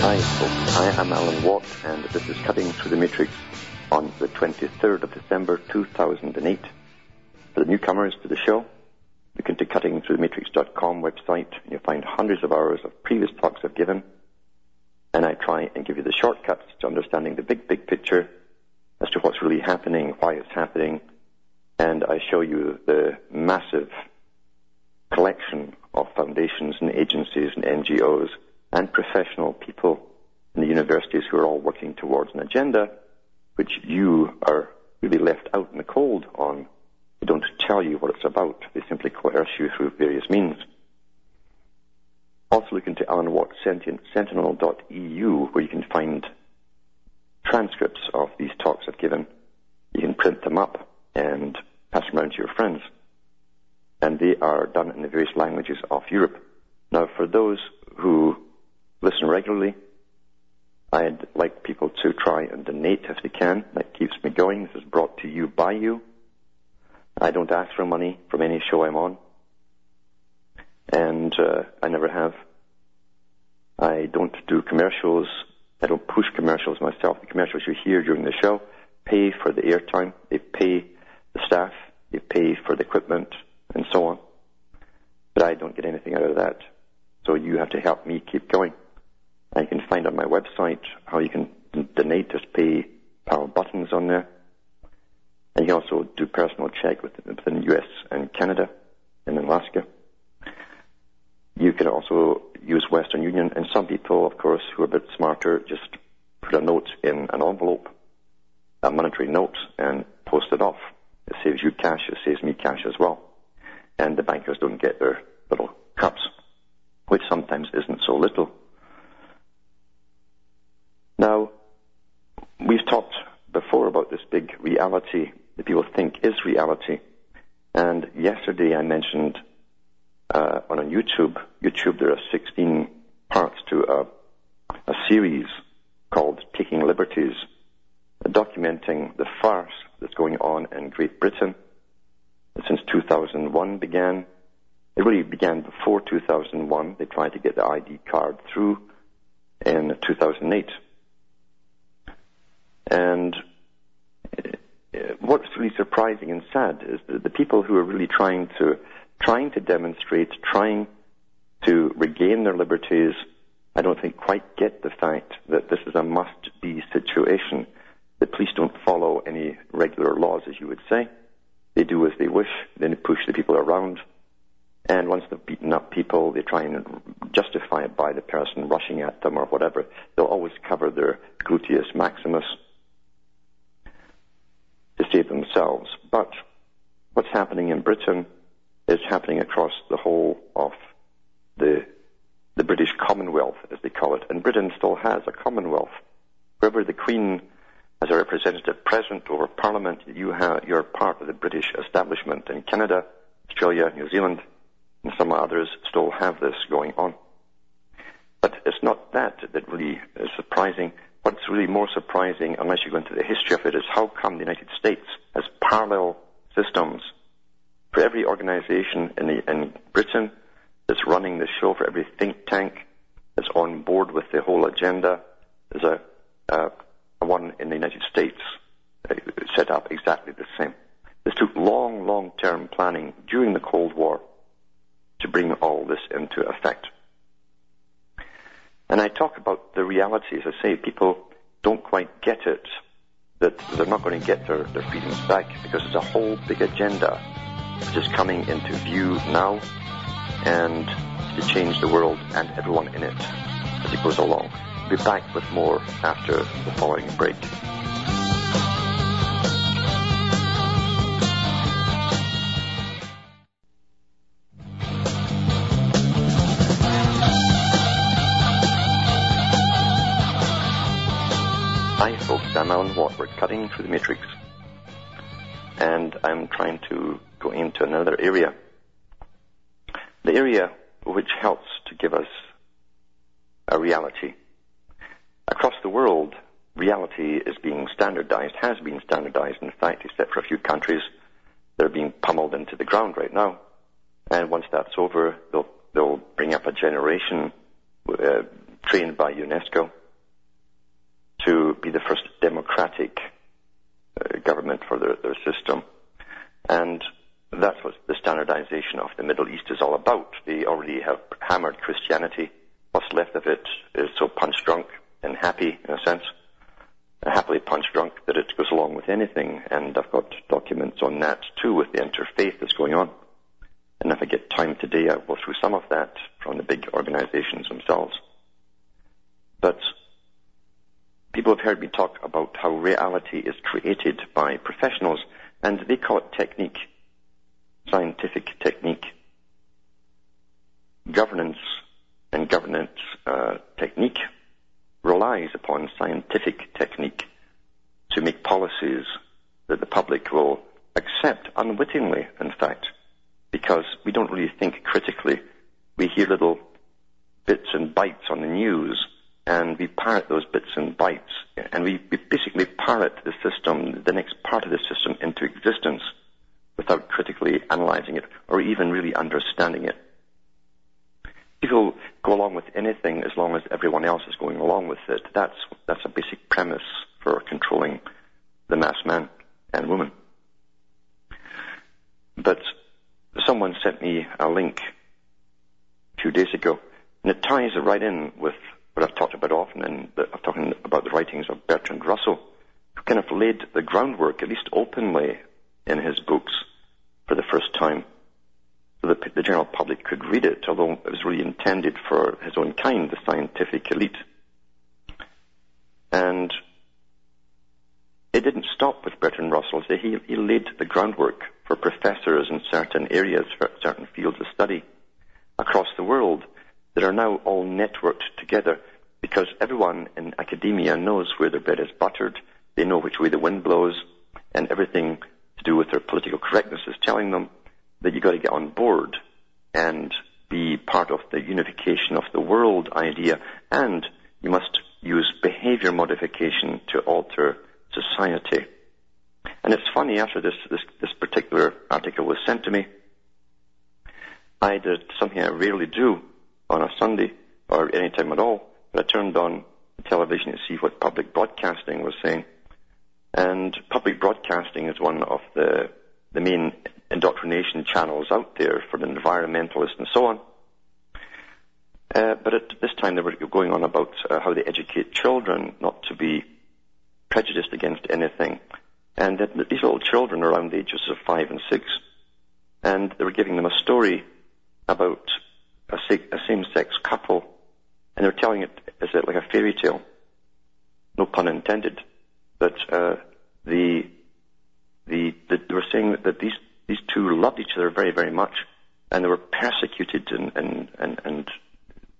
Hi, folks. I am Alan Watt, and this is Cutting Through the Matrix on the 23rd of December 2008. For the newcomers to the show, you can to cuttingthroughthematrix.com website, and you'll find hundreds of hours of previous talks I've given, and I try and give you the shortcuts to understanding the big, big picture as to what's really happening, why it's happening, and I show you the massive collection of foundations and agencies and NGOs and professional people in the universities who are all working towards an agenda which you are really left out in the cold on. They don't tell you what it's about. They simply coerce you through various means. Also look into Alan Watt Sentinel.eu where you can find transcripts of these talks I've given. You can print them up and pass them around to your friends. And they are done in the various languages of Europe. Now, for those who listen regularly, I'd like people to try and donate if they can. That keeps me going. This is brought to you by you. I don't ask for money from any show I'm on. And uh, I never have. I don't do commercials. I don't push commercials myself. The commercials you hear during the show pay for the airtime. They pay the staff. They pay for the equipment and so on. But I don't get anything out of that. So you have to help me keep going. You can find on my website how you can donate. Just pay PayPal buttons on there. And you can also do personal check within the US and Canada and Alaska. You can also use Western Union, and some people, of course, who are a bit smarter, just put a note in an envelope, a monetary note, and post it off. It saves you cash, it saves me cash as well. And the bankers don't get their little cuts, which sometimes isn't so little. Now, we've talked before about this big reality that people think is reality. And yesterday I mentioned uh, on YouTube, YouTube there are 16 parts to a, a series called Taking Liberties, documenting the farce that's going on in Great Britain since 2001 began. It really began before 2001. They tried to get the ID card through in 2008. And what's really surprising and sad is that the people who are really trying to trying to demonstrate, trying to regain their liberties, I don't think quite get the fact that this is a must-be situation. The police don't follow any regular laws, as you would say. They do as they wish. Then they push the people around. And once they've beaten up people, they try and justify it by the person rushing at them or whatever. They'll always cover their gluteus maximus themselves. But what's happening in Britain is happening across the whole of the the British Commonwealth, as they call it. And Britain still has a Commonwealth. Wherever the Queen as a representative present over Parliament, you have, you're part of the British establishment in Canada, Australia, New Zealand, and some others still have this going on. But it's not that that really is surprising. What's really more surprising, unless you go into the history of it, is how come the United States has parallel systems for every organization in, the, in Britain that's running the show, for every think tank that's on board with the whole agenda, there's a, a one in the United States uh, set up exactly the same. This took long, long-term planning during the Cold War to bring all this into effect. And I talk about the reality, as I say, people don't quite get it, that they're not going to get their, their freedoms back because there's a whole big agenda which is coming into view now and to change the world and everyone in it as it goes along. We'll be back with more after the following break. I'm. We're cutting through the matrix. And I'm trying to go into another area. The area which helps to give us a reality. Across the world, reality is being standardized, has been standardized, in fact, except for a few countries. They're being pummeled into the ground right now. And once that's over, they'll, they'll bring up a generation uh, trained by UNESCO to be the first democratic uh, government for their, their system. And that's what the standardization of the Middle East is all about. They already have hammered Christianity. What's left of it is so punch drunk and happy, in a sense, happily punch drunk that it goes along with anything. And I've got documents on that too with the interfaith that's going on. And if I get time today, I'll go through some of that from the big organizations themselves. But people have heard me talk about how reality is created by professionals, and they call it technique, scientific technique. Governance and governance uh, technique relies upon scientific technique to make policies that the public will accept unwittingly, in fact, because we don't really think critically. We hear little bits and bites on the news and we parrot those bits and bytes, and we, we basically parrot the system, the next part of the system, into existence without critically analyzing it or even really understanding it. People go along with anything as long as everyone else is going along with it. That's, that's a basic premise for controlling the mass man and woman. But someone sent me a link a few days ago, and it ties right in with what I've talked about often, and I've talked about the writings of Bertrand Russell, who kind of laid the groundwork, at least openly, in his books for the first time, so that the general public could read it, although it was really intended for his own kind, the scientific elite. And it didn't stop with Bertrand Russell. So he, he laid the groundwork for professors in certain areas, for certain fields of study across the world that are now all networked together because everyone in academia knows where their bread is buttered, they know which way the wind blows, and everything to do with their political correctness is telling them that you've got to get on board and be part of the unification of the world idea, and you must use behavior modification to alter society. And it's funny, after this, this, this particular article was sent to me, I did something I rarely do on a Sunday or any time at all. But I turned on the television to see what public broadcasting was saying. And public broadcasting is one of the, the main indoctrination channels out there for the environmentalists and so on. Uh, but at this time they were going on about uh, how they educate children not to be prejudiced against anything. And these little children around the ages of five and six, and they were giving them a story about a, same-sex couple, and they're telling it as like a fairy tale. No pun intended. But uh, the, the, the they were saying that, that these these two loved each other very very much, and they were persecuted and and and, and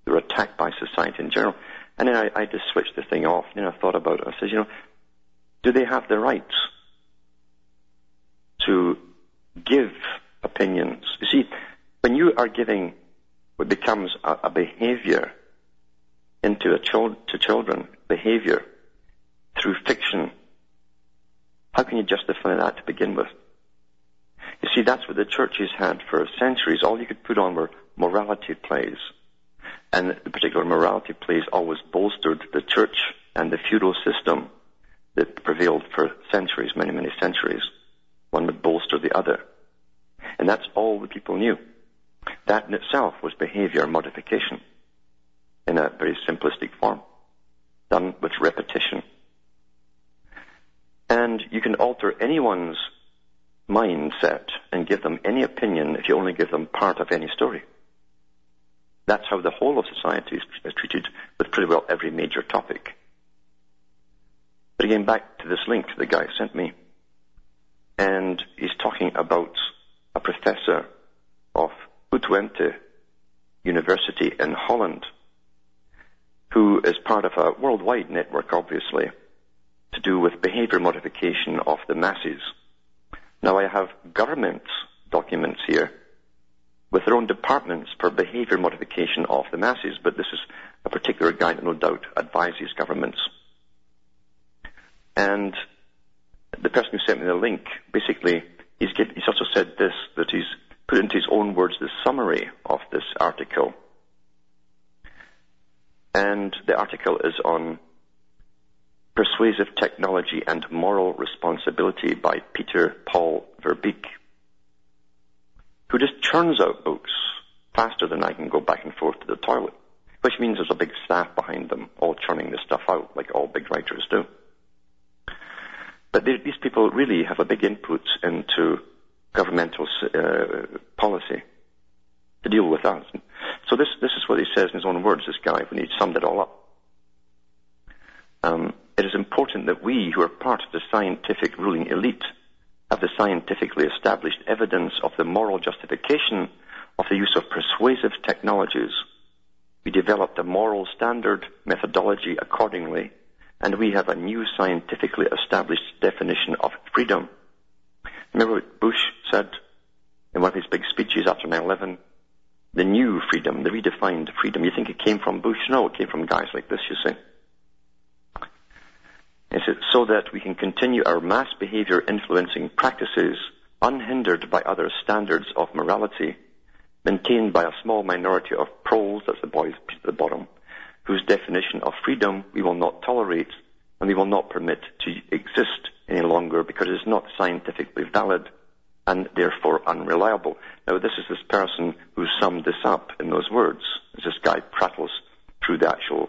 they were attacked by society in general. And then I, I just switched the thing off. And I thought about it. I said, you know, do they have the rights to give opinions? You see, when you are giving what becomes a, a behavior into a child, to children, behavior through fiction. How can you justify that to begin with? You see, that's what the churches had for centuries. All you could put on were morality plays. And the particular morality plays always bolstered the church and the feudal system that prevailed for centuries, many, many centuries. One would bolster the other. And that's all the people knew. That in itself was behavior modification in a very simplistic form, done with repetition. And you can alter anyone's mindset and give them any opinion if you only give them part of any story. That's how the whole of society is treated with pretty well every major topic. But again, back to this link the guy sent me. And he's talking about a professor of Utrecht University in Holland, who is part of a worldwide network, obviously, to do with behavior modification of the masses. Now I have government documents here with their own departments for behavior modification of the masses, but this is a particular guy that no doubt advises governments. And the person who sent me the link, basically, he's, give, he's also said this, that he's put into his own words the summary of this article. And the article is on Persuasive Technology and Moral Responsibility by Peter Paul Verbeek, who just churns out books faster than I can go back and forth to the toilet, which means there's a big staff behind them all churning this stuff out, like all big writers do. But these people really have a big input into governmental uh, policy to deal with us. So this, this is what he says in his own words, this guy, when he summed it all up. Um, it is important that we, who are part of the scientific ruling elite, have the scientifically established evidence of the moral justification of the use of persuasive technologies. We developed a moral standard methodology accordingly and we have a new scientifically established definition of freedom. Remember what Bush said in one of his big speeches after 9-11? The new freedom, the redefined freedom. You think it came from Bush? No, it came from guys like this, you see. It so that we can continue our mass behavior influencing practices unhindered by other standards of morality, maintained by a small minority of proles, that's the boys at the bottom, whose definition of freedom we will not tolerate and we will not permit to exist any longer because it is not scientifically valid and therefore unreliable. Now, this is this person who summed this up in those words. This guy prattles through the actual,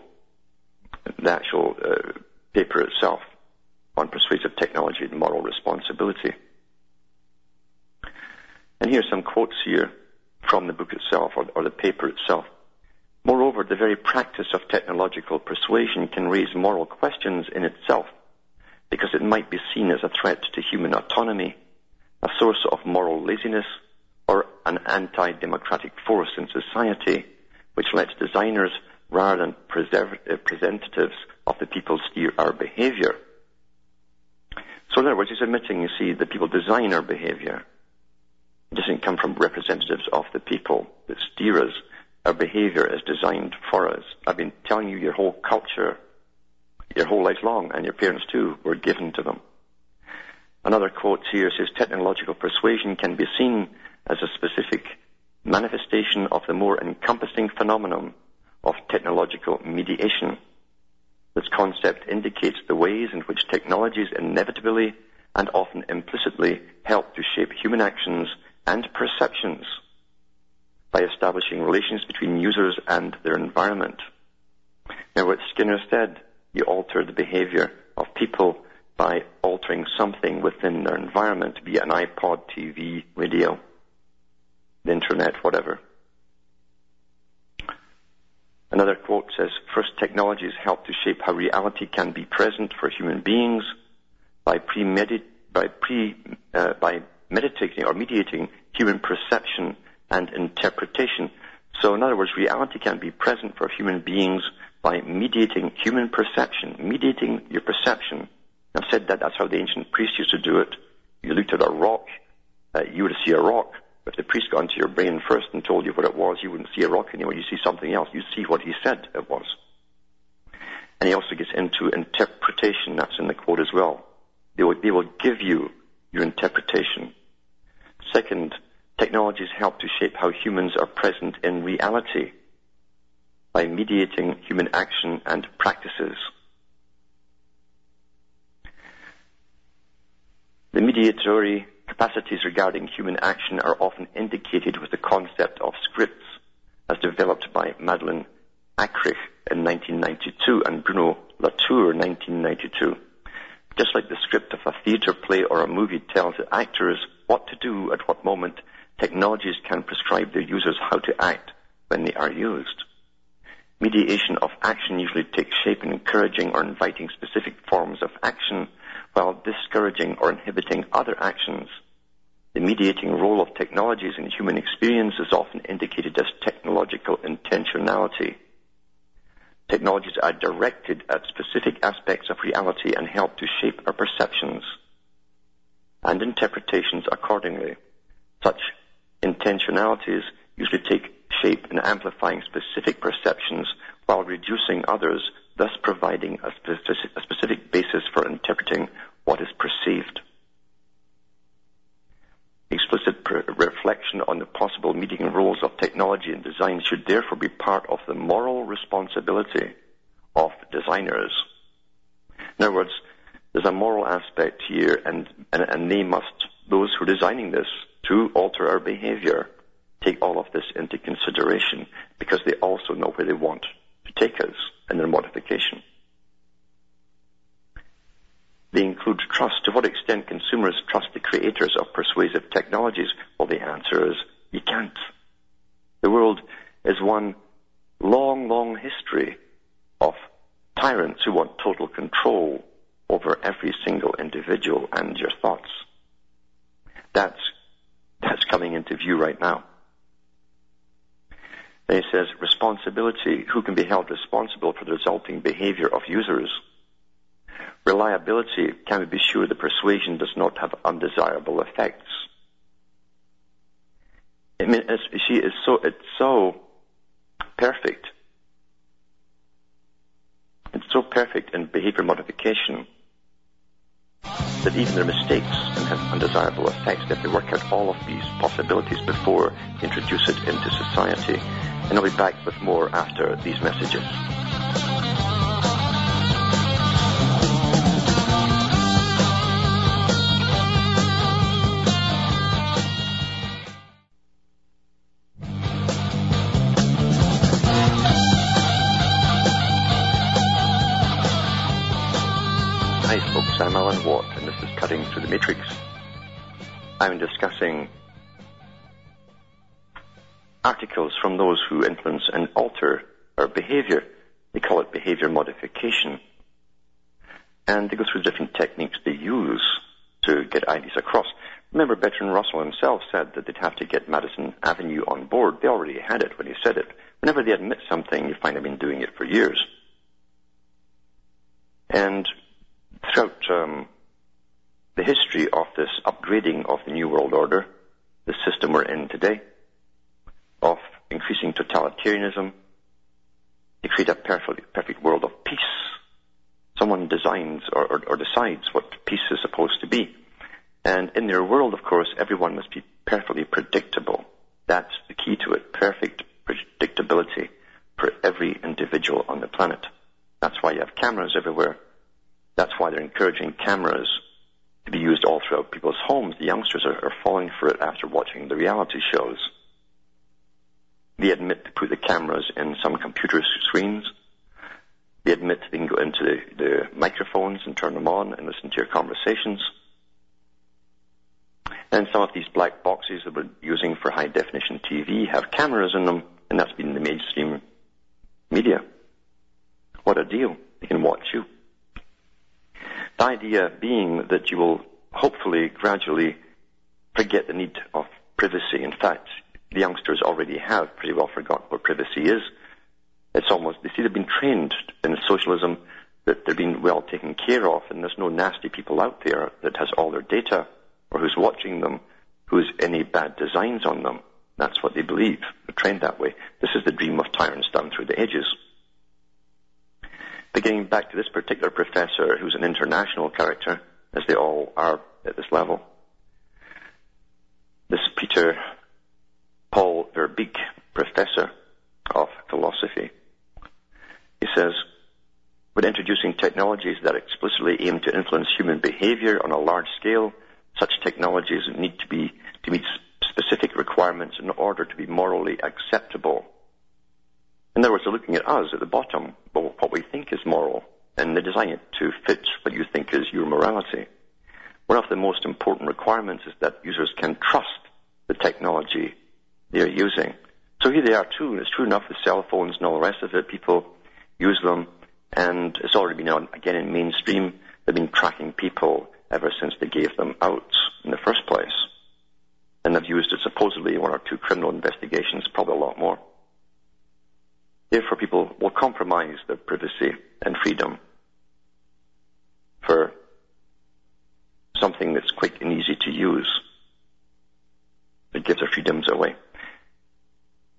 the actual uh, paper itself on persuasive technology and moral responsibility. And here are some quotes here from the book itself or, or the paper itself. Moreover, the very practice of technological persuasion can raise moral questions in itself because it might be seen as a threat to human autonomy, a source of moral laziness, or an anti-democratic force in society which lets designers rather than representatives uh, of the people steer our behavior. So in other words, he's admitting, you see, that people design our behavior. It doesn't come from representatives of the people that steer us our behavior is designed for us. I've been telling you your whole culture, your whole life long, and your parents too, were given to them. Another quote here says, technological persuasion can be seen as a specific manifestation of the more encompassing phenomenon of technological mediation. This concept indicates the ways in which technologies inevitably and often implicitly help to shape human actions and perceptions by establishing relations between users and their environment. Now, what Skinner said, you alter the behavior of people by altering something within their environment, be it an iPod, TV, radio, the internet, whatever. Another quote says, first technologies help to shape how reality can be present for human beings by, premedit- by, pre, uh, by meditating or mediating human perception and interpretation. So in other words, reality can be present for human beings by mediating human perception, mediating your perception. I've said that that's how the ancient priests used to do it. You looked at a rock, uh, you would see a rock. If the priest got into your brain first and told you what it was, you wouldn't see a rock anymore. You see something else. You see what he said it was. And he also gets into interpretation. That's in the quote as well. They will, they will give you your interpretation. Second, Technologies help to shape how humans are present in reality by mediating human action and practices. The mediatory capacities regarding human action are often indicated with the concept of scripts as developed by Madeleine Akrich in 1992 and Bruno Latour in 1992. Just like the script of a theatre play or a movie tells the actors what to do at what moment technologies can prescribe their users how to act when they are used. Mediation of action usually takes shape in encouraging or inviting specific forms of action while discouraging or inhibiting other actions. The mediating role of technologies in human experience is often indicated as technological intentionality. technologies are directed at specific aspects of reality and help to shape our perceptions and interpretations accordingly. Such intentionalities usually take shape in amplifying specific perceptions while reducing others, thus providing a specific, a specific basis for interpreting what is perceived. Explicit reflection on the possible meeting and roles of technology and design should therefore be part of the moral responsibility of designers. In other words, there's a moral aspect here, and, and, and they must, those who are designing this, to alter our behavior, take all of this into consideration because they also know where they want to take us in their modification. They include trust. To what extent consumers trust the creators of persuasive technologies? Well, the answer is you can't. The world is one long, long history of tyrants who want total control over every single individual and your thoughts. That's, that's coming into view right now. Then he says, responsibility. Who can be held responsible for the resulting behavior of users? Reliability. Can we be sure the persuasion does not have undesirable effects? I mean, she is so, it's so perfect. It's so perfect in behavior modification that even their mistakes can have undesirable effects. They have to work out all of these possibilities before they introduce it into society. And I'll be back with more after these messages. I'm Alan Watt, and this is Cutting Through the Matrix. I'm discussing articles from those who influence and alter our behavior. They call it behavior modification. And they go through different techniques they use to get ideas across. Remember, Bertrand Russell himself said that they'd have to get Madison Avenue on board. They already had it when he said it. Whenever they admit something, you find they've been doing it for years. And throughout um, the history of this upgrading of the New World Order, the system we're in today, of increasing totalitarianism, to create a perfect, perfect world of peace. Someone designs or, or, or decides what peace is supposed to be. And in their world, of course, everyone must be perfectly predictable. That's the key to it. Perfect predictability for every individual on the planet. That's why you have cameras everywhere that's why they're encouraging cameras to be used all throughout people's homes. The youngsters are, are falling for it after watching the reality shows. They admit to put the cameras in some computer screens. They admit they can go into the, the microphones and turn them on and listen to your conversations. And some of these black boxes that we're using for high definition TV have cameras in them, and that's been the mainstream media. What a deal. They can watch you. The idea being that you will hopefully gradually forget the need of privacy. In fact, the youngsters already have pretty well forgotten what privacy is. It's almost, they see they've been trained in socialism that they're being well taken care of and there's no nasty people out there that has all their data or who's watching them, who's any bad designs on them. That's what they believe. They're trained that way. This is the dream of tyrants down through the ages. Beginning back to this particular professor, who's an international character, as they all are at this level. This Peter Paul Verbeek, professor of philosophy, he says, when introducing technologies that explicitly aim to influence human behavior on a large scale, such technologies need to be to meet specific requirements in order to be morally acceptable in other words, they're looking at us at the bottom, what we think is moral, and they design it to fit what you think is your morality. One of the most important requirements is that users can trust the technology they're using. So here they are too, it's true enough with cell phones and all the rest of it. People use them, and it's already been on, again, in mainstream. They've been tracking people ever since they gave them out in the first place. And they've used it supposedly in one or two criminal investigations, probably a lot more. Therefore, people will compromise their privacy and freedom for something that's quick and easy to use. It gives their freedoms away.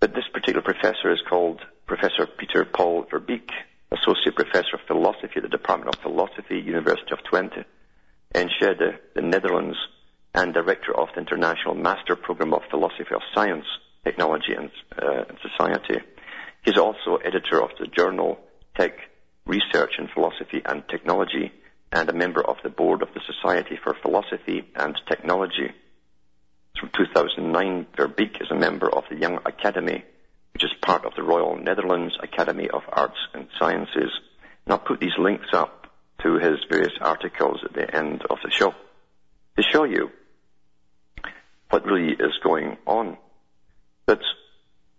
But this particular professor is called Professor Peter Paul Verbeek, Associate Professor of Philosophy at the Department of Philosophy, University of Twente, Enschede, the Netherlands, and Director of the International Master Program of Philosophy of Science, Technology and, uh, and Society. He's also editor of the journal Techné Research in Philosophy and Technology and a member of the board of the Society for Philosophy and Technology. From 2009, Verbeek is a member of the Young Academy, which is part of the Royal Netherlands Academy of Arts and Sciences. And I'll put these links up to his various articles at the end of the show to show you what really is going on. But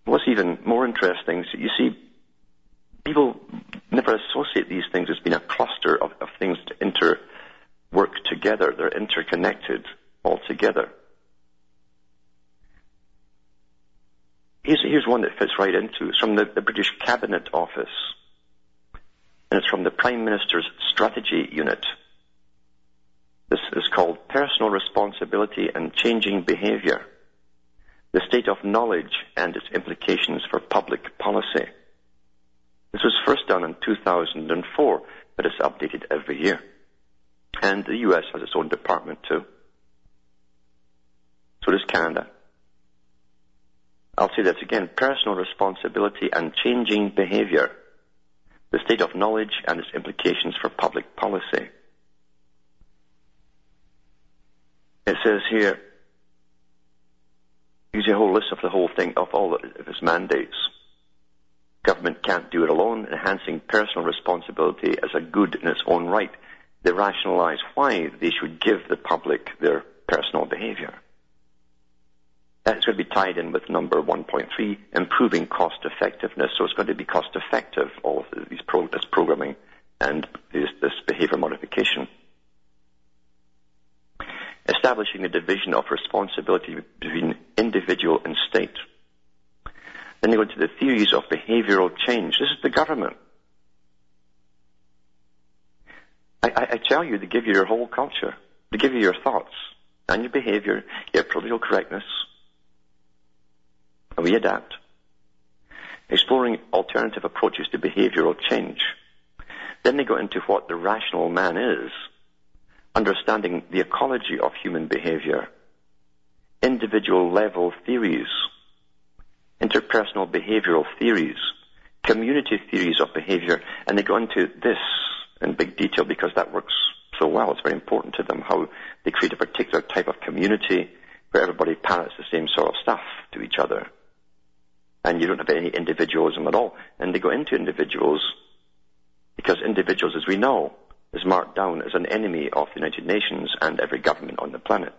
what's even more interesting is you see, people never associate these things as being a cluster of, of things to inter work together. They're interconnected altogether. Here's, here's one that fits right into. It's from the, the British Cabinet Office. And it's from the Prime Minister's Strategy Unit. This is called Personal Responsibility and Changing Behavior. The State of Knowledge and its Implications for Public Policy. This was first done in 2004, but it's updated every year. And the US has its own department too. So does Canada. I'll say that again. Personal responsibility and changing behavior. The state of knowledge and its implications for public policy. It says here, gives you a whole list of the whole thing, of all of its mandates. Government can't do it alone. Enhancing personal responsibility as a good in its own right. They rationalize why they should give the public their personal behavior. That's going to be tied in with number 1.3, improving cost effectiveness. So it's going to be cost effective, all of this programming and this, behavior modification. Establishing a division of responsibility between individual and state. Then they go into the theories of behavioral change. This is the government. I, tell you, to give you your whole culture, to give you your thoughts and your behavior, your political correctness, and we adapt. Exploring alternative approaches to behavioral change. Then they go into what the rational man is, understanding the ecology of human behavior, individual level theories, interpersonal behavioral theories, community theories of behavior, and they go into this in big detail because that works so well. It's very important to them how they create a particular type of community where everybody parrots the same sort of stuff to each other. And you don't have any individualism at all. And they go into individuals because individuals, as we know, is marked down as an enemy of the United Nations and every government on the planet.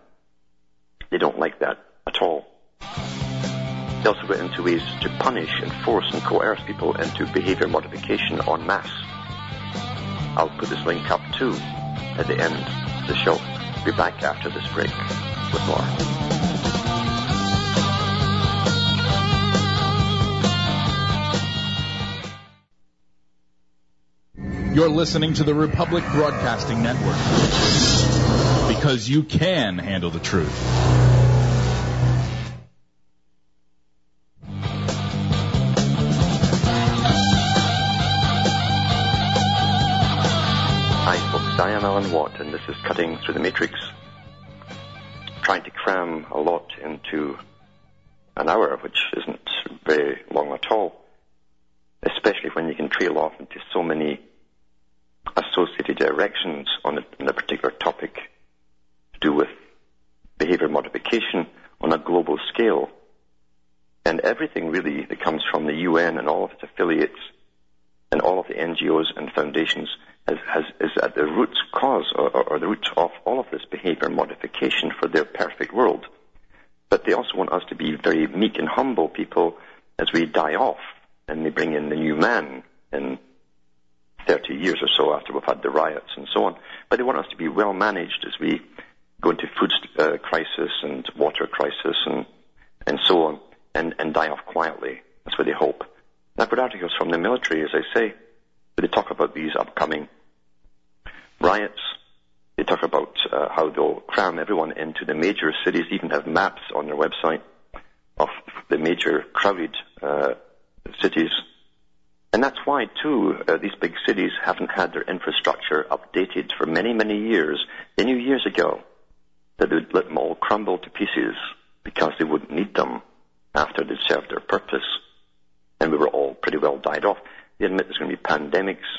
They don't like that at all. They also go into ways to punish and force and coerce people into behavior modification en masse. I'll put this link up too at the end of the show. Be back after this break with more. You're listening to the Republic Broadcasting Network because you can handle the truth. I am Alan Watt, and this is Cutting Through the Matrix. Trying to cram a lot into an hour, which isn't very long at all, especially when you can trail off into so many associated directions on a, on particular topic to do with behavior modification on a global scale. And everything really that comes from the UN and all of its affiliates and all of the NGOs and foundations has, has, is at the root cause or, or, or the root of all of this behavior modification for their perfect world. But they also want us to be very meek and humble people as we die off and they bring in the new man and 30 years or so after we've had the riots and so on. But they want us to be well managed as we go into food uh, crisis and water crisis and, and so on and, and die off quietly. That's what they hope. I've got articles from the military, as I say, where they talk about these upcoming riots. They talk about uh, how they'll cram everyone into the major cities, even have maps on their website of the major crowded uh, cities. And that's why, too, uh, these big cities haven't had their infrastructure updated for many, many years. They knew years ago that they would let them all crumble to pieces because they wouldn't need them after they'd served their purpose. And we were all pretty well died off. They admit there's going to be pandemics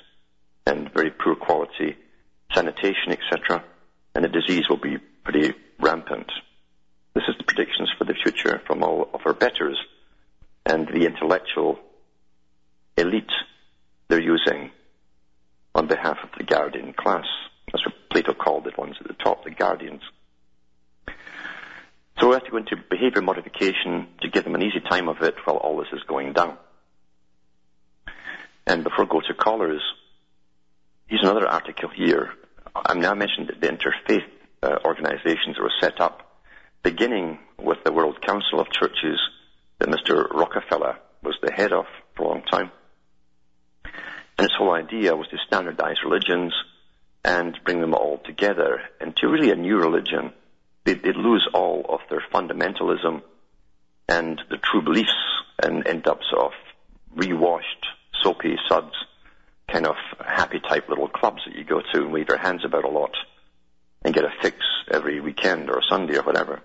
and very poor quality sanitation, etc. And the disease will be pretty rampant. This is the predictions for the future from all of our betters and the intellectual elite they're using on behalf of the guardian class. That's what Plato called the ones at the top, the guardians. So we have to go into behavior modification to give them an easy time of it while all this is going down. And before I go to callers, here's another article here. I'm now mentioned that the interfaith uh, organizations were set up, beginning with the World Council of Churches that Mr. Rockefeller was the head of for a long time. And its whole idea was to standardize religions and bring them all together into really a new religion. They'd, they'd lose all of their fundamentalism and the true beliefs and end up sort of rewashed, soapy suds, kind of happy type little clubs that you go to and wave your hands about a lot and get a fix every weekend or Sunday or whatever.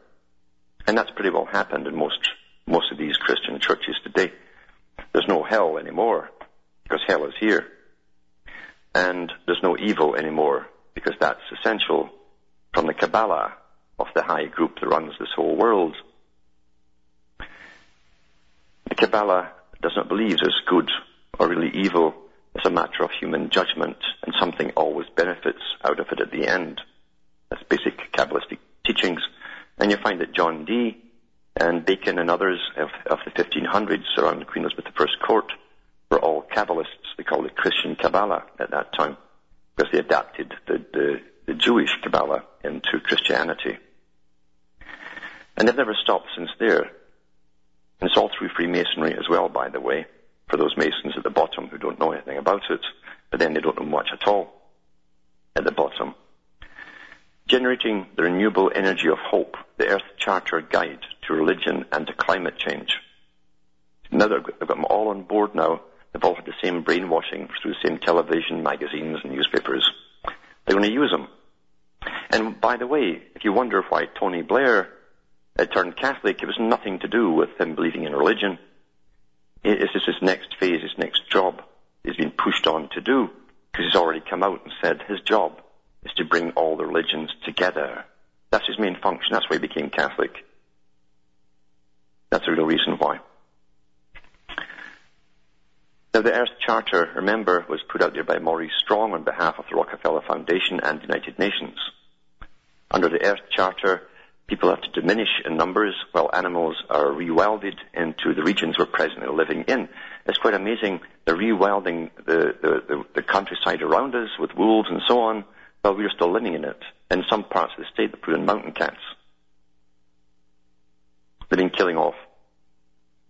And that's pretty well happened in most, most of these Christian churches today. There's no hell anymore because hell is here. And there's no evil anymore because that's essential from the Kabbalah of the high group that runs this whole world. The Kabbalah does not believe there's good or really evil. It's a matter of human judgment and something always benefits out of it at the end. That's basic Kabbalistic teachings. And you find that John Dee and Bacon and others of, of the 1500s around Queen Elizabeth I's court were all Kabbalists. They called it Christian Kabbalah at that time because they adapted the, the, the Jewish Kabbalah into Christianity. And they've never stopped since there. And it's all through Freemasonry as well, by the way, for those Masons at the bottom who don't know anything about it, but then they don't know much at all at the bottom. Generating the renewable energy of hope, the Earth Charter Guide to Religion and to Climate Change. Now they've got them all on board now They've all had the same brainwashing through the same television, magazines, and newspapers. They're going to use them. And by the way, if you wonder why Tony Blair had turned Catholic, it was nothing to do with him believing in religion. It's just his next phase, his next job he's been pushed on to do, because he's already come out and said his job is to bring all the religions together. That's his main function. That's why he became Catholic. That's the real reason why. Now, the Earth Charter, remember, was put out there by Maurice Strong on behalf of the Rockefeller Foundation and the United Nations. Under the Earth Charter, people have to diminish in numbers while animals are rewilded into the regions we're presently living in. It's quite amazing. They're rewilding the, the, the, the countryside around us with wolves and so on, while we're still living in it. In some parts of the state, they put in mountain cats. They've been killing off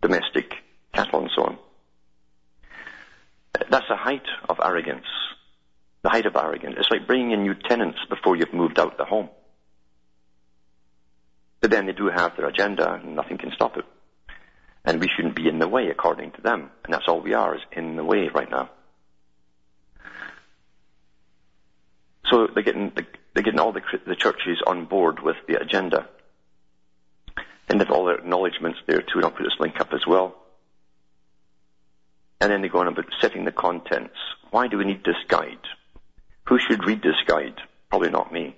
domestic cattle and so on. That's the height of arrogance. The height of arrogance. It's like bringing in new tenants before you've moved out the home. But then they do have their agenda and nothing can stop it. And we shouldn't be in the way according to them. And that's all we are is in the way right now. So they're getting, they're getting all the, the churches on board with the agenda. And they've all their acknowledgements there too, and I'll put this link up as well. And then they go on about setting the contents. Why do we need this guide? Who should read this guide? Probably not me.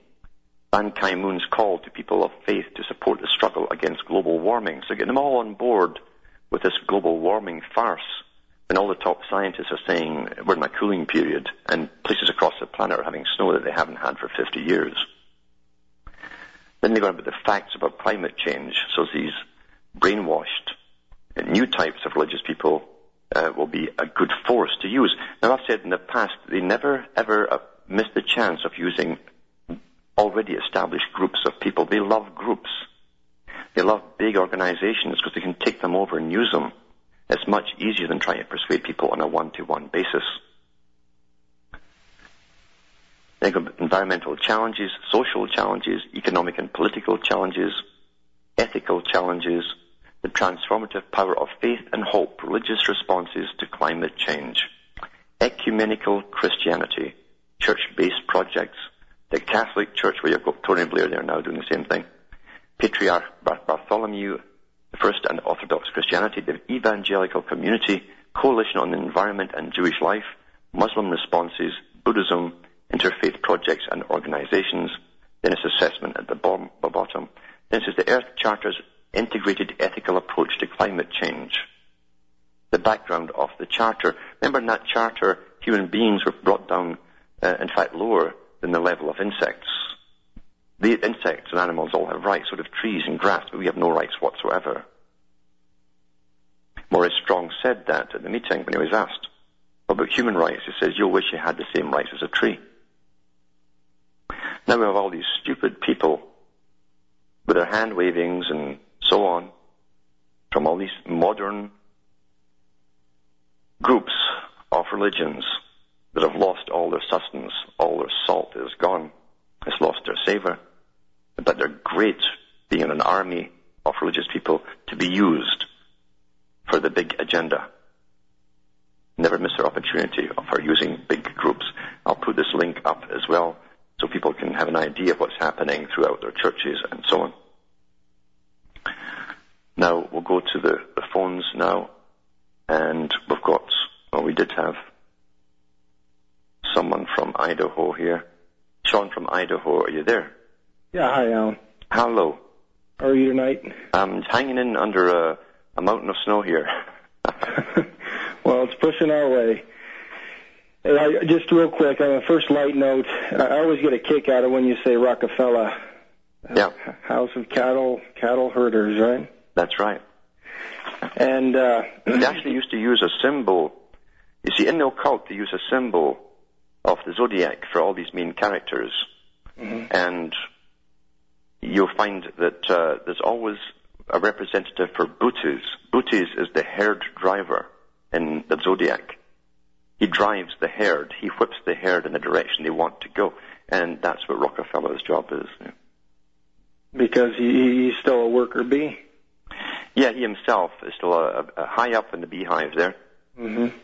Ban Ki-moon's call to people of faith to support the struggle against global warming. So getting them all on board with this global warming farce when all the top scientists are saying we're in a cooling period and places across the planet are having snow that they haven't had for 50 years. Then they go on about the facts about climate change. So these brainwashed new types of religious people will be a good force to use. Now, I've said in the past, they never ever uh, miss the chance of using already established groups of people. They love groups. They love big organizations because they can take them over and use them It's much easier than trying to persuade people on a one-to-one basis. Think of environmental challenges, social challenges, economic and political challenges, ethical challenges, the transformative power of faith and hope, religious responses to climate change, ecumenical Christianity, church-based projects, the Catholic Church, where you've got Tony Blair there now doing the same thing, Patriarch Bartholomew, the First and Orthodox Christianity, the Evangelical Community, Coalition on the Environment and Jewish Life, Muslim responses, Buddhism, interfaith projects and organizations, then it's assessment at the bottom. Then it's the Earth Charter's integrated to climate change. The background of the Charter. Remember in that Charter, human beings were brought down, uh, in fact, lower than the level of insects. The insects and animals all have rights, sort of trees and grass, but we have no rights whatsoever. Maurice Strong said that at the meeting when he was asked about human rights. He says, you'll wish you had the same rights as a tree. Now we have all these stupid people with their hand wavings and so on from all these modern groups of religions that have lost all their sustenance, all their salt is gone. It's lost their savor. But they're great being an army of religious people to be used for the big agenda. Never miss their opportunity of for using big groups. I'll put this link up as well so people can have an idea of what's happening throughout their churches and so on. Now we'll go to the, the phones now, and we've got, well, we did have someone from Idaho here. Sean from Idaho, are you there? Yeah, hi, Alan. Hello. How are you tonight? I'm hanging in under a, a mountain of snow here. well, it's pushing our way. Hey, I, just real quick, on a first light note, I always get a kick out of when you say Rockefeller. Yeah. House of cattle, cattle herders, right? That's right. And uh, they actually used to use a symbol. You see, in the occult, they use a symbol of the zodiac for all these main characters, mm-hmm. and you'll find that uh, there's always a representative for Bootes. Bootes is the herd driver in the zodiac. He drives the herd. He whips the herd in the direction they want to go. And that's what Rockefeller's job is. Yeah. Because he, he's still a worker bee? Yeah, he himself is still a, a high up in the beehive there. Mm-hmm.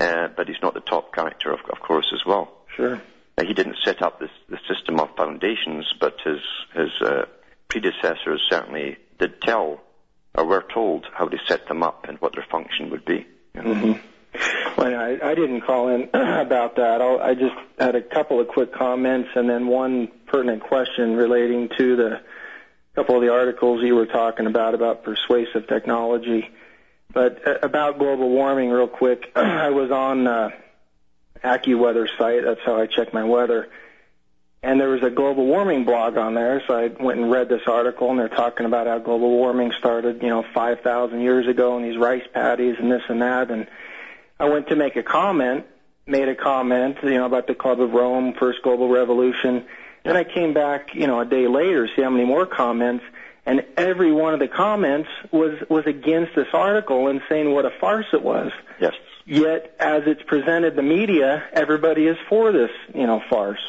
Uh, but he's not the top character, of, of course, as well. Sure. Uh, he didn't set up this, this system of foundations, but his, his uh, predecessors certainly did tell, or were told, how they set them up and what their function would be. You know? mm-hmm. Well, I, I didn't call in about that. I'll, I just had a couple of quick comments and then one pertinent question relating to the couple of the articles you were talking about about persuasive technology. But uh, about global warming, real quick, I was on uh, AccuWeather site. That's how I check my weather. And there was a global warming blog on there, so I went and read this article, and they're talking about how global warming started, you know, 5,000 years ago, and these rice paddies and this and that. And I went to make a comment, made a comment, you know, about the Club of Rome, first global revolution. Then I came back, you know, a day later, see how many more comments, and every one of the comments was was against this article and saying what a farce it was. Yes. Yet, as it's presented the media, everybody is for this, you know, farce.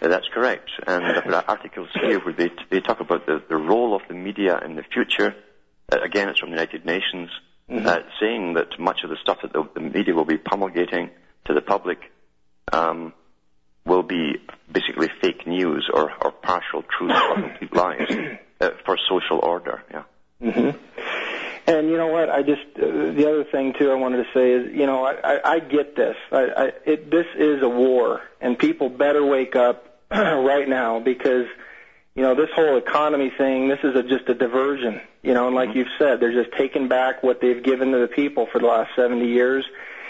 that's correct. And are articles here where they, they talk about the, the role of the media in the future. Uh, again, it's from the United Nations mm-hmm. uh, saying that much of the stuff that the, the, media will be promulgating to the public um, will be basically fake news or, or partial truth or complete lies uh, for social order. Yeah. Mm-hmm. And you know what? I just uh, the other thing too I wanted to say is you know I, I, I get this. I, I, it, this is a war, and people better wake up right now because you know, this whole economy thing, this is a, just a diversion. You know, and like mm-hmm. you've said, they're just taking back what they've given to the people for the last 70 years.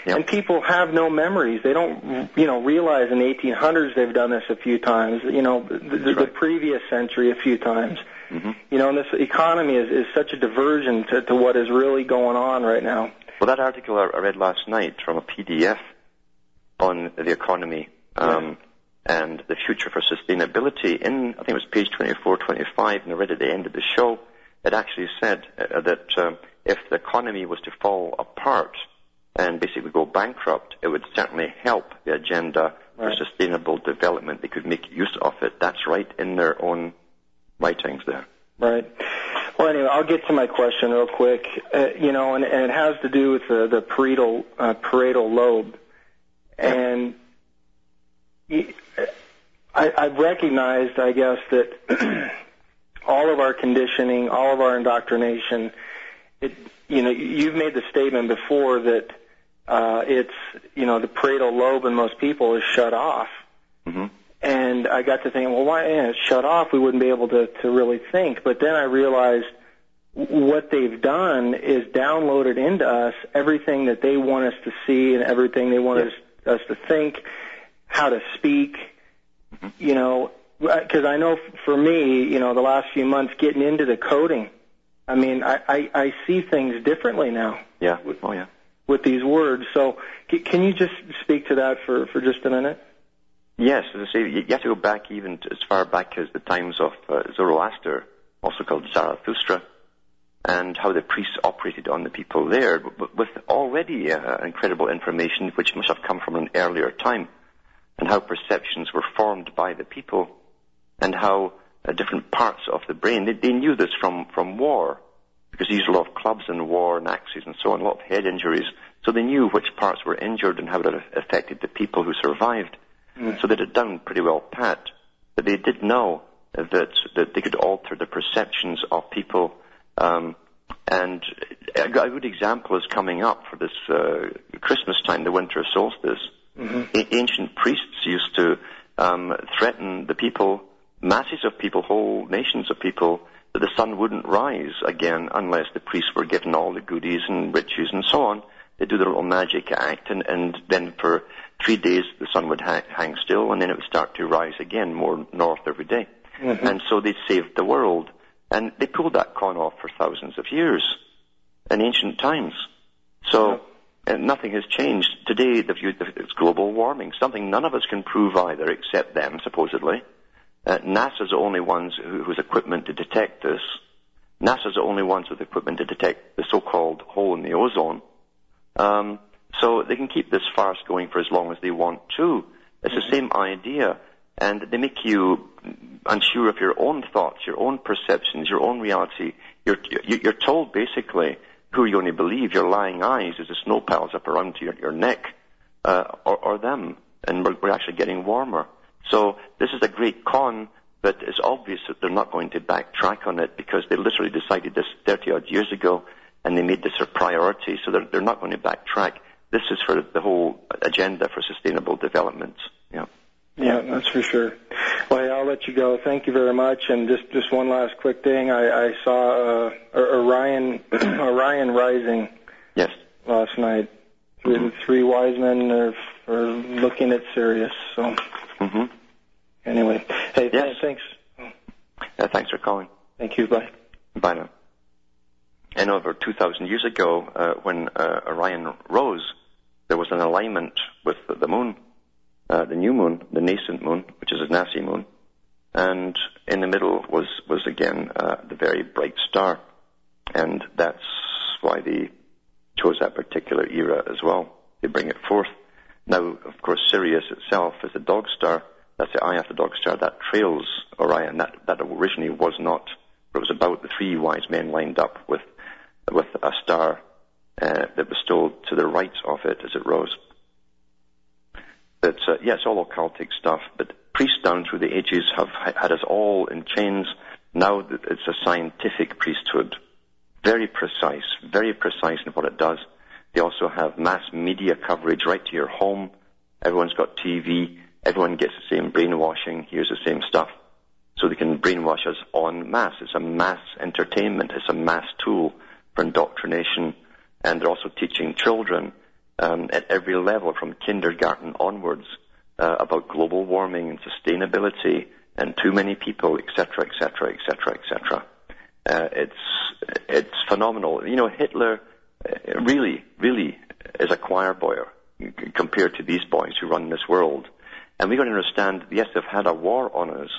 Yep. And people have no memories. They don't, you know, realize in the 1800s they've done this a few times. You know, the, the, right. the previous century a few times. Mm-hmm. You know, and this economy is, is such a diversion to, to what is really going on right now. Well, that article I read last night from a PDF on the economy. Um, yeah and the future for sustainability in, I think it was page 24, 25, and I read at the end of the show, it actually said uh, that um, if the economy was to fall apart and basically go bankrupt, it would certainly help the agenda Right. for sustainable development. They could make use of it. That's right in their own writings there. Right. Well, anyway, I'll get to my question real quick. Uh, you know, and, and it has to do with the, the parietal uh, parietal lobe, and I've recognized, I guess, that all of our conditioning, all of our indoctrination, it, you know, you've made the statement before that uh, it's, you know, the parietal lobe in most people is shut off. hmm And I got to thinking, well, why yeah, it's shut off? We wouldn't be able to to really think. But then I realized what they've done is downloaded into us everything that they want us to see and everything they want Yes. us us to think, how to speak. You know, because I know for me, you know, the last few months getting into the coding, I mean, I I, I see things differently now Yeah. Oh, yeah. With these words. So, can you just speak to that for for just a minute? Yes, as I say, you have to go back even as far back as the times of uh, Zoroaster, also called Zarathustra, and how the priests operated on the people there, but with already uh, incredible information which must have come from an earlier time, and how perceptions were formed by the people, and how uh, different parts of the brain, they, they knew this from, from war, because they used a lot of clubs in war and axes and so on, a lot of head injuries, so they knew which parts were injured and how it affected the people who survived. So they had done pretty well pat. But they did know that that they could alter the perceptions of people. Um, and a, good example is coming up for this uh, Christmas time, the winter solstice. A- ancient priests used to um, threaten the people, masses of people, whole nations of people, that the sun wouldn't rise again unless the priests were given all the goodies and riches and so on. They do their little magic act, and, and then for three days the sun would ha- hang still, and then it would start to rise again more north every day. And so they saved the world, and they pulled that con off for thousands of years in ancient times. So uh, nothing has changed. Today, the view it's global warming, something none of us can prove either, except them, supposedly. Uh, NASA's the only ones who, whose equipment to detect this. NASA's the only ones with equipment to detect the so-called hole in the ozone. Um, so they can keep this farce going for as long as they want to. It's the same idea, and they make you unsure of your own thoughts, your own perceptions, your own reality. You're you're told basically who you're going to believe. Your lying eyes as the snow piles up around your, your neck, uh, or, or them, and we're, we're actually getting warmer. So this is a great con, but it's obvious that they're not going to backtrack on it because they literally decided this 30 odd years ago, and they made this a priority. So they're they're not going to backtrack. This is for the whole agenda for sustainable development. Yeah. Yeah, that's for sure. Well, I'll let you go. Thank you very much. And just just one last quick thing. I, I saw uh, Orion Orion rising Yes. last night. Three, three wise men are, are looking at Sirius. So hmm anyway, hey, Yes. thanks. Uh, thanks for calling. Thank you. Bye. Bye now. And over 2,000 years ago, uh, when uh, Orion rose, there was an alignment with the moon, uh, the new moon, the nascent moon, which is a Nasi moon, and in the middle was was again uh, the very bright star, and that's why they chose that particular era as well. They bring it forth. Now, of course, Sirius itself is a dog star. That's the eye of the dog star that trails Orion. That that originally was not. It was about the three wise men lined up with with a star uh, that was still to the right of it as it rose. But uh, yeah, it's all occultic stuff. But priests down through the ages have had us all in chains. Now it's a scientific priesthood, very precise, very precise in what it does. They also have mass media coverage right to your home. Everyone's got TV. Everyone gets the same brainwashing. Here's the same stuff. So they can brainwash us en masse. It's a mass entertainment. It's a mass tool for indoctrination. And they're also teaching children um, at every level, from kindergarten onwards, uh, about global warming and sustainability and too many people, etc., etc., etc., etc. It's it's phenomenal. You know, Hitler Uh, really, really is a choir boy compared to these boys who run this world. And we've got to understand, yes, they've had a war on us,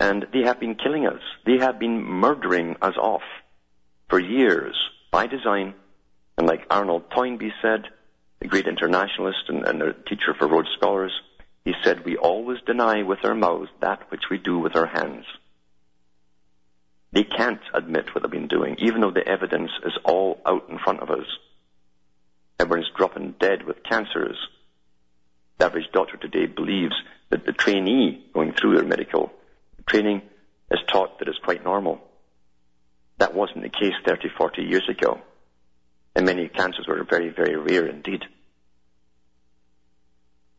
and they have been killing us. They have been murdering us off for years. by design, and like Arnold Toynbee said, the great internationalist and, and a teacher for Rhodes Scholars, he said, we always deny with our mouths that which we do with our hands. They can't admit what they've been doing, even though the evidence is all out in front of us. Everyone's dropping dead with cancers. The average doctor today believes that the trainee going through their medical training is taught that it's quite normal. That wasn't the case 30, 40 years ago. And many cancers were very, very rare indeed.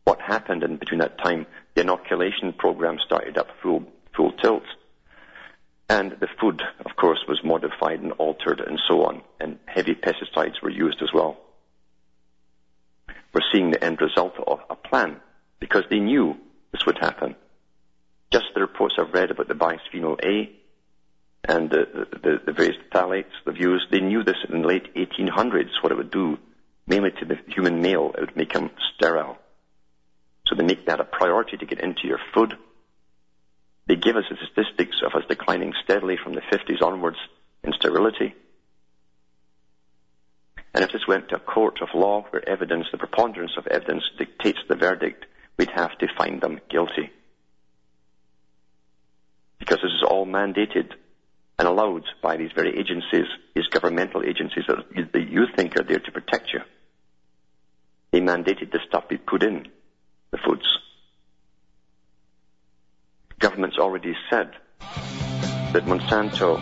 What happened in between that time? The inoculation program started up full, full tilt. And the food, of course, was modified and altered and so on. And heavy pesticides were used as well. We're seeing the end result of a plan because they knew this would happen. Just the reports I've read about the bisphenol A and the, the, the various phthalates they've used, they knew this in the late 1800s, what it would do, mainly to the human male. It would make him sterile. So they make that a priority to get into your food. They give us the statistics of us declining steadily from the 50s onwards in sterility. And if this went to a court of law where evidence, the preponderance of evidence dictates the verdict, we'd have to find them guilty. Because this is all mandated and allowed by these very agencies, these governmental agencies that you think are there to protect you. They mandated this stuff be put in the foods. Government's already said that Monsanto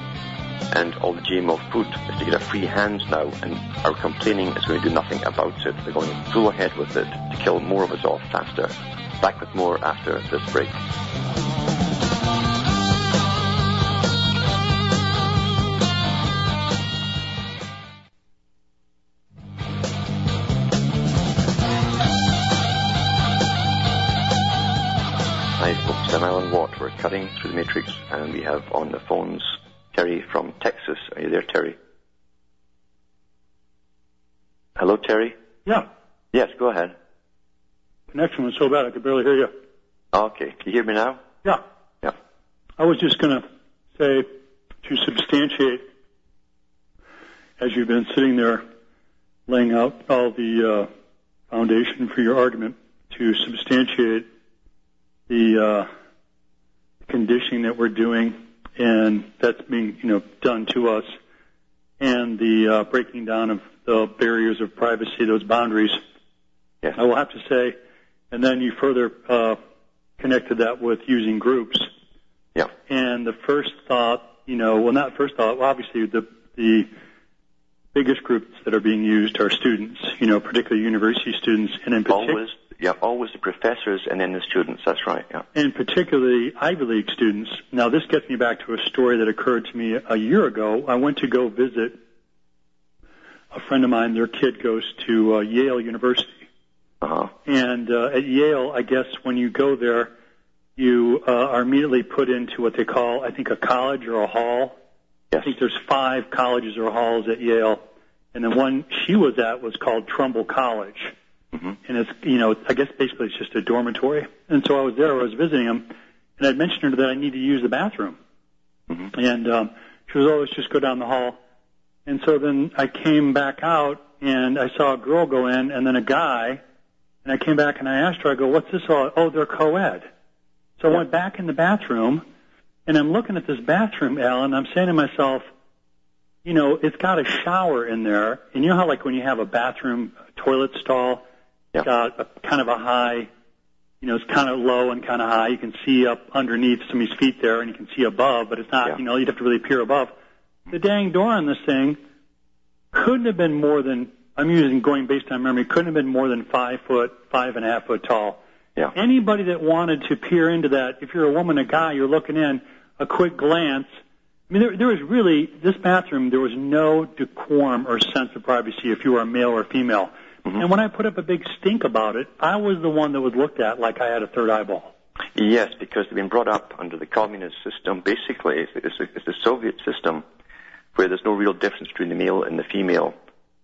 and all the GMO food is to get a free hand now, and are complaining is going to do nothing about it. They're going full ahead with it to kill more of us off faster. Back with more after this break. Cutting through the matrix, and we have on the phones Terry from Texas. Are you there, Terry? Hello, Terry? Yeah. Yes, go ahead. Connection was so bad I could barely hear you. Okay. Can you hear me now? Yeah. Yeah. I was just going to say to substantiate, as you've been sitting there laying out all the uh, foundation for your argument, to substantiate the uh, conditioning that we're doing and that's being you know done to us, and the uh, breaking down of the barriers of privacy, those boundaries. Yes. I will have to say, and then you further uh, connected that with using groups. Yeah. And the first thought, you know, well, not first thought. Well, obviously, the the biggest groups that are being used are students, you know, particularly university students, and in particular. Always yeah, always the professors and then the students. That's right. Yeah. And particularly Ivy League students. Now, this gets me back to a story that occurred to me a year ago. I went to go visit a friend of mine. Their kid goes to uh, Yale University. Uh-huh. And uh, at Yale, I guess when you go there, you uh, are immediately put into what they call, I think, a college or a hall. Yes. I think there's five colleges or halls at Yale, and the one she was at was called Trumbull College. Mm-hmm. And it's, you know, I guess basically it's just a dormitory. And so I was there, I was visiting him, and I'd mentioned to her that I need to use the bathroom. Mm-hmm. And um, she was always just go down the hall. And so then I came back out, and I saw a girl go in, and then a guy, and I came back and I asked her, I go, what's this all? Oh, they're co-ed. So I went back in the bathroom, and I'm looking at this bathroom, Alan, and I'm saying to myself, you know, it's got a shower in there, and you know how like when you have a bathroom toilet stall, It's got a kind of a high, you know, it's kind of low and kind of high. You can see up underneath somebody's feet there, and you can see above, but it's not, Yeah. you know, you'd have to really peer above. The dang door on this thing couldn't have been more than, I'm using going based on memory, couldn't have been more than five foot, five and a half foot tall. Yeah. Anybody that wanted to peer into that, if you're a woman, a guy, you're looking in, a quick glance. I mean, there, there was really this bathroom. There was no decorum or sense of privacy if you were a male or female. Mhm. And when I put up a big stink about it, I was the one that was looked at like I had a third eyeball. Yes, because they've been brought up under the communist system. Basically, it's, it's, it's the Soviet system where there's no real difference between the male and the female.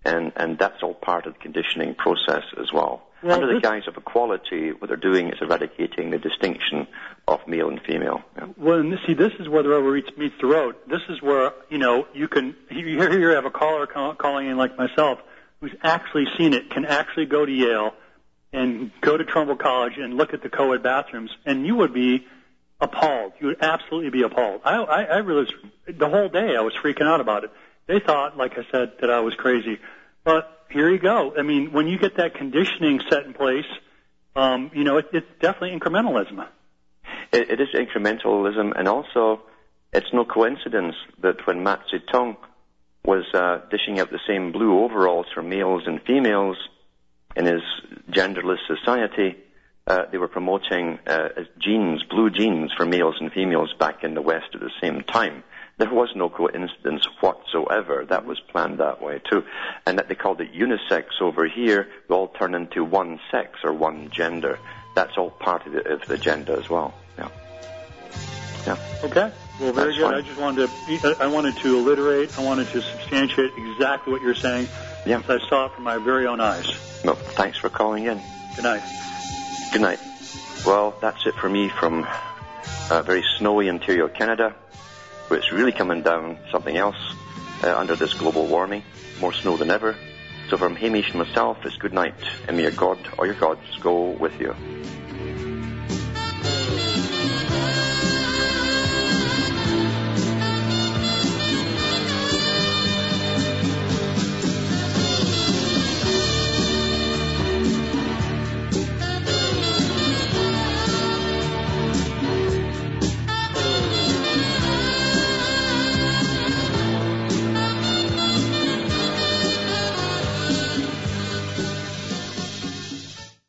and, and that's all part of the conditioning process as well. Well, Under the guise of equality, what they're doing is eradicating the distinction of male and female. Yeah. Well, and see, this is where the rubber meets, meets the road. This is where you know you can you here you have a caller call, calling in like myself who's actually seen it, can actually go to Yale and go to Trumbull College and look at the co-ed bathrooms, and you would be appalled. You would absolutely be appalled. I, I, I really was, the whole day I was freaking out about it. They thought, like I said, that I was crazy, but here you go. I mean, when you get that conditioning set in place, um, you know, it, it's definitely incrementalism. It, it is incrementalism, and also it's no coincidence that when Mao Zedong was uh, dishing out the same blue overalls for males and females in his genderless society, uh, they were promoting uh, jeans, blue jeans for males and females back in the West at the same time. There was no coincidence whatsoever. That was planned that way too. And that they called it unisex over here will all turn into one sex or one gender. That's all part of the, of the agenda as well. Yeah. Yeah. Okay. Well, very That's good. fine. I just wanted to, I wanted to alliterate, I wanted to substantiate exactly what you're saying. Yeah. I saw it from my very own eyes. No, thanks for calling in. Good night. Good night. Well, that's it for me from uh, very snowy interior Canada, where it's really coming down something else uh, under this global warming. More snow than ever. So from Hamish and myself, it's good night, and may your God or your gods go with you.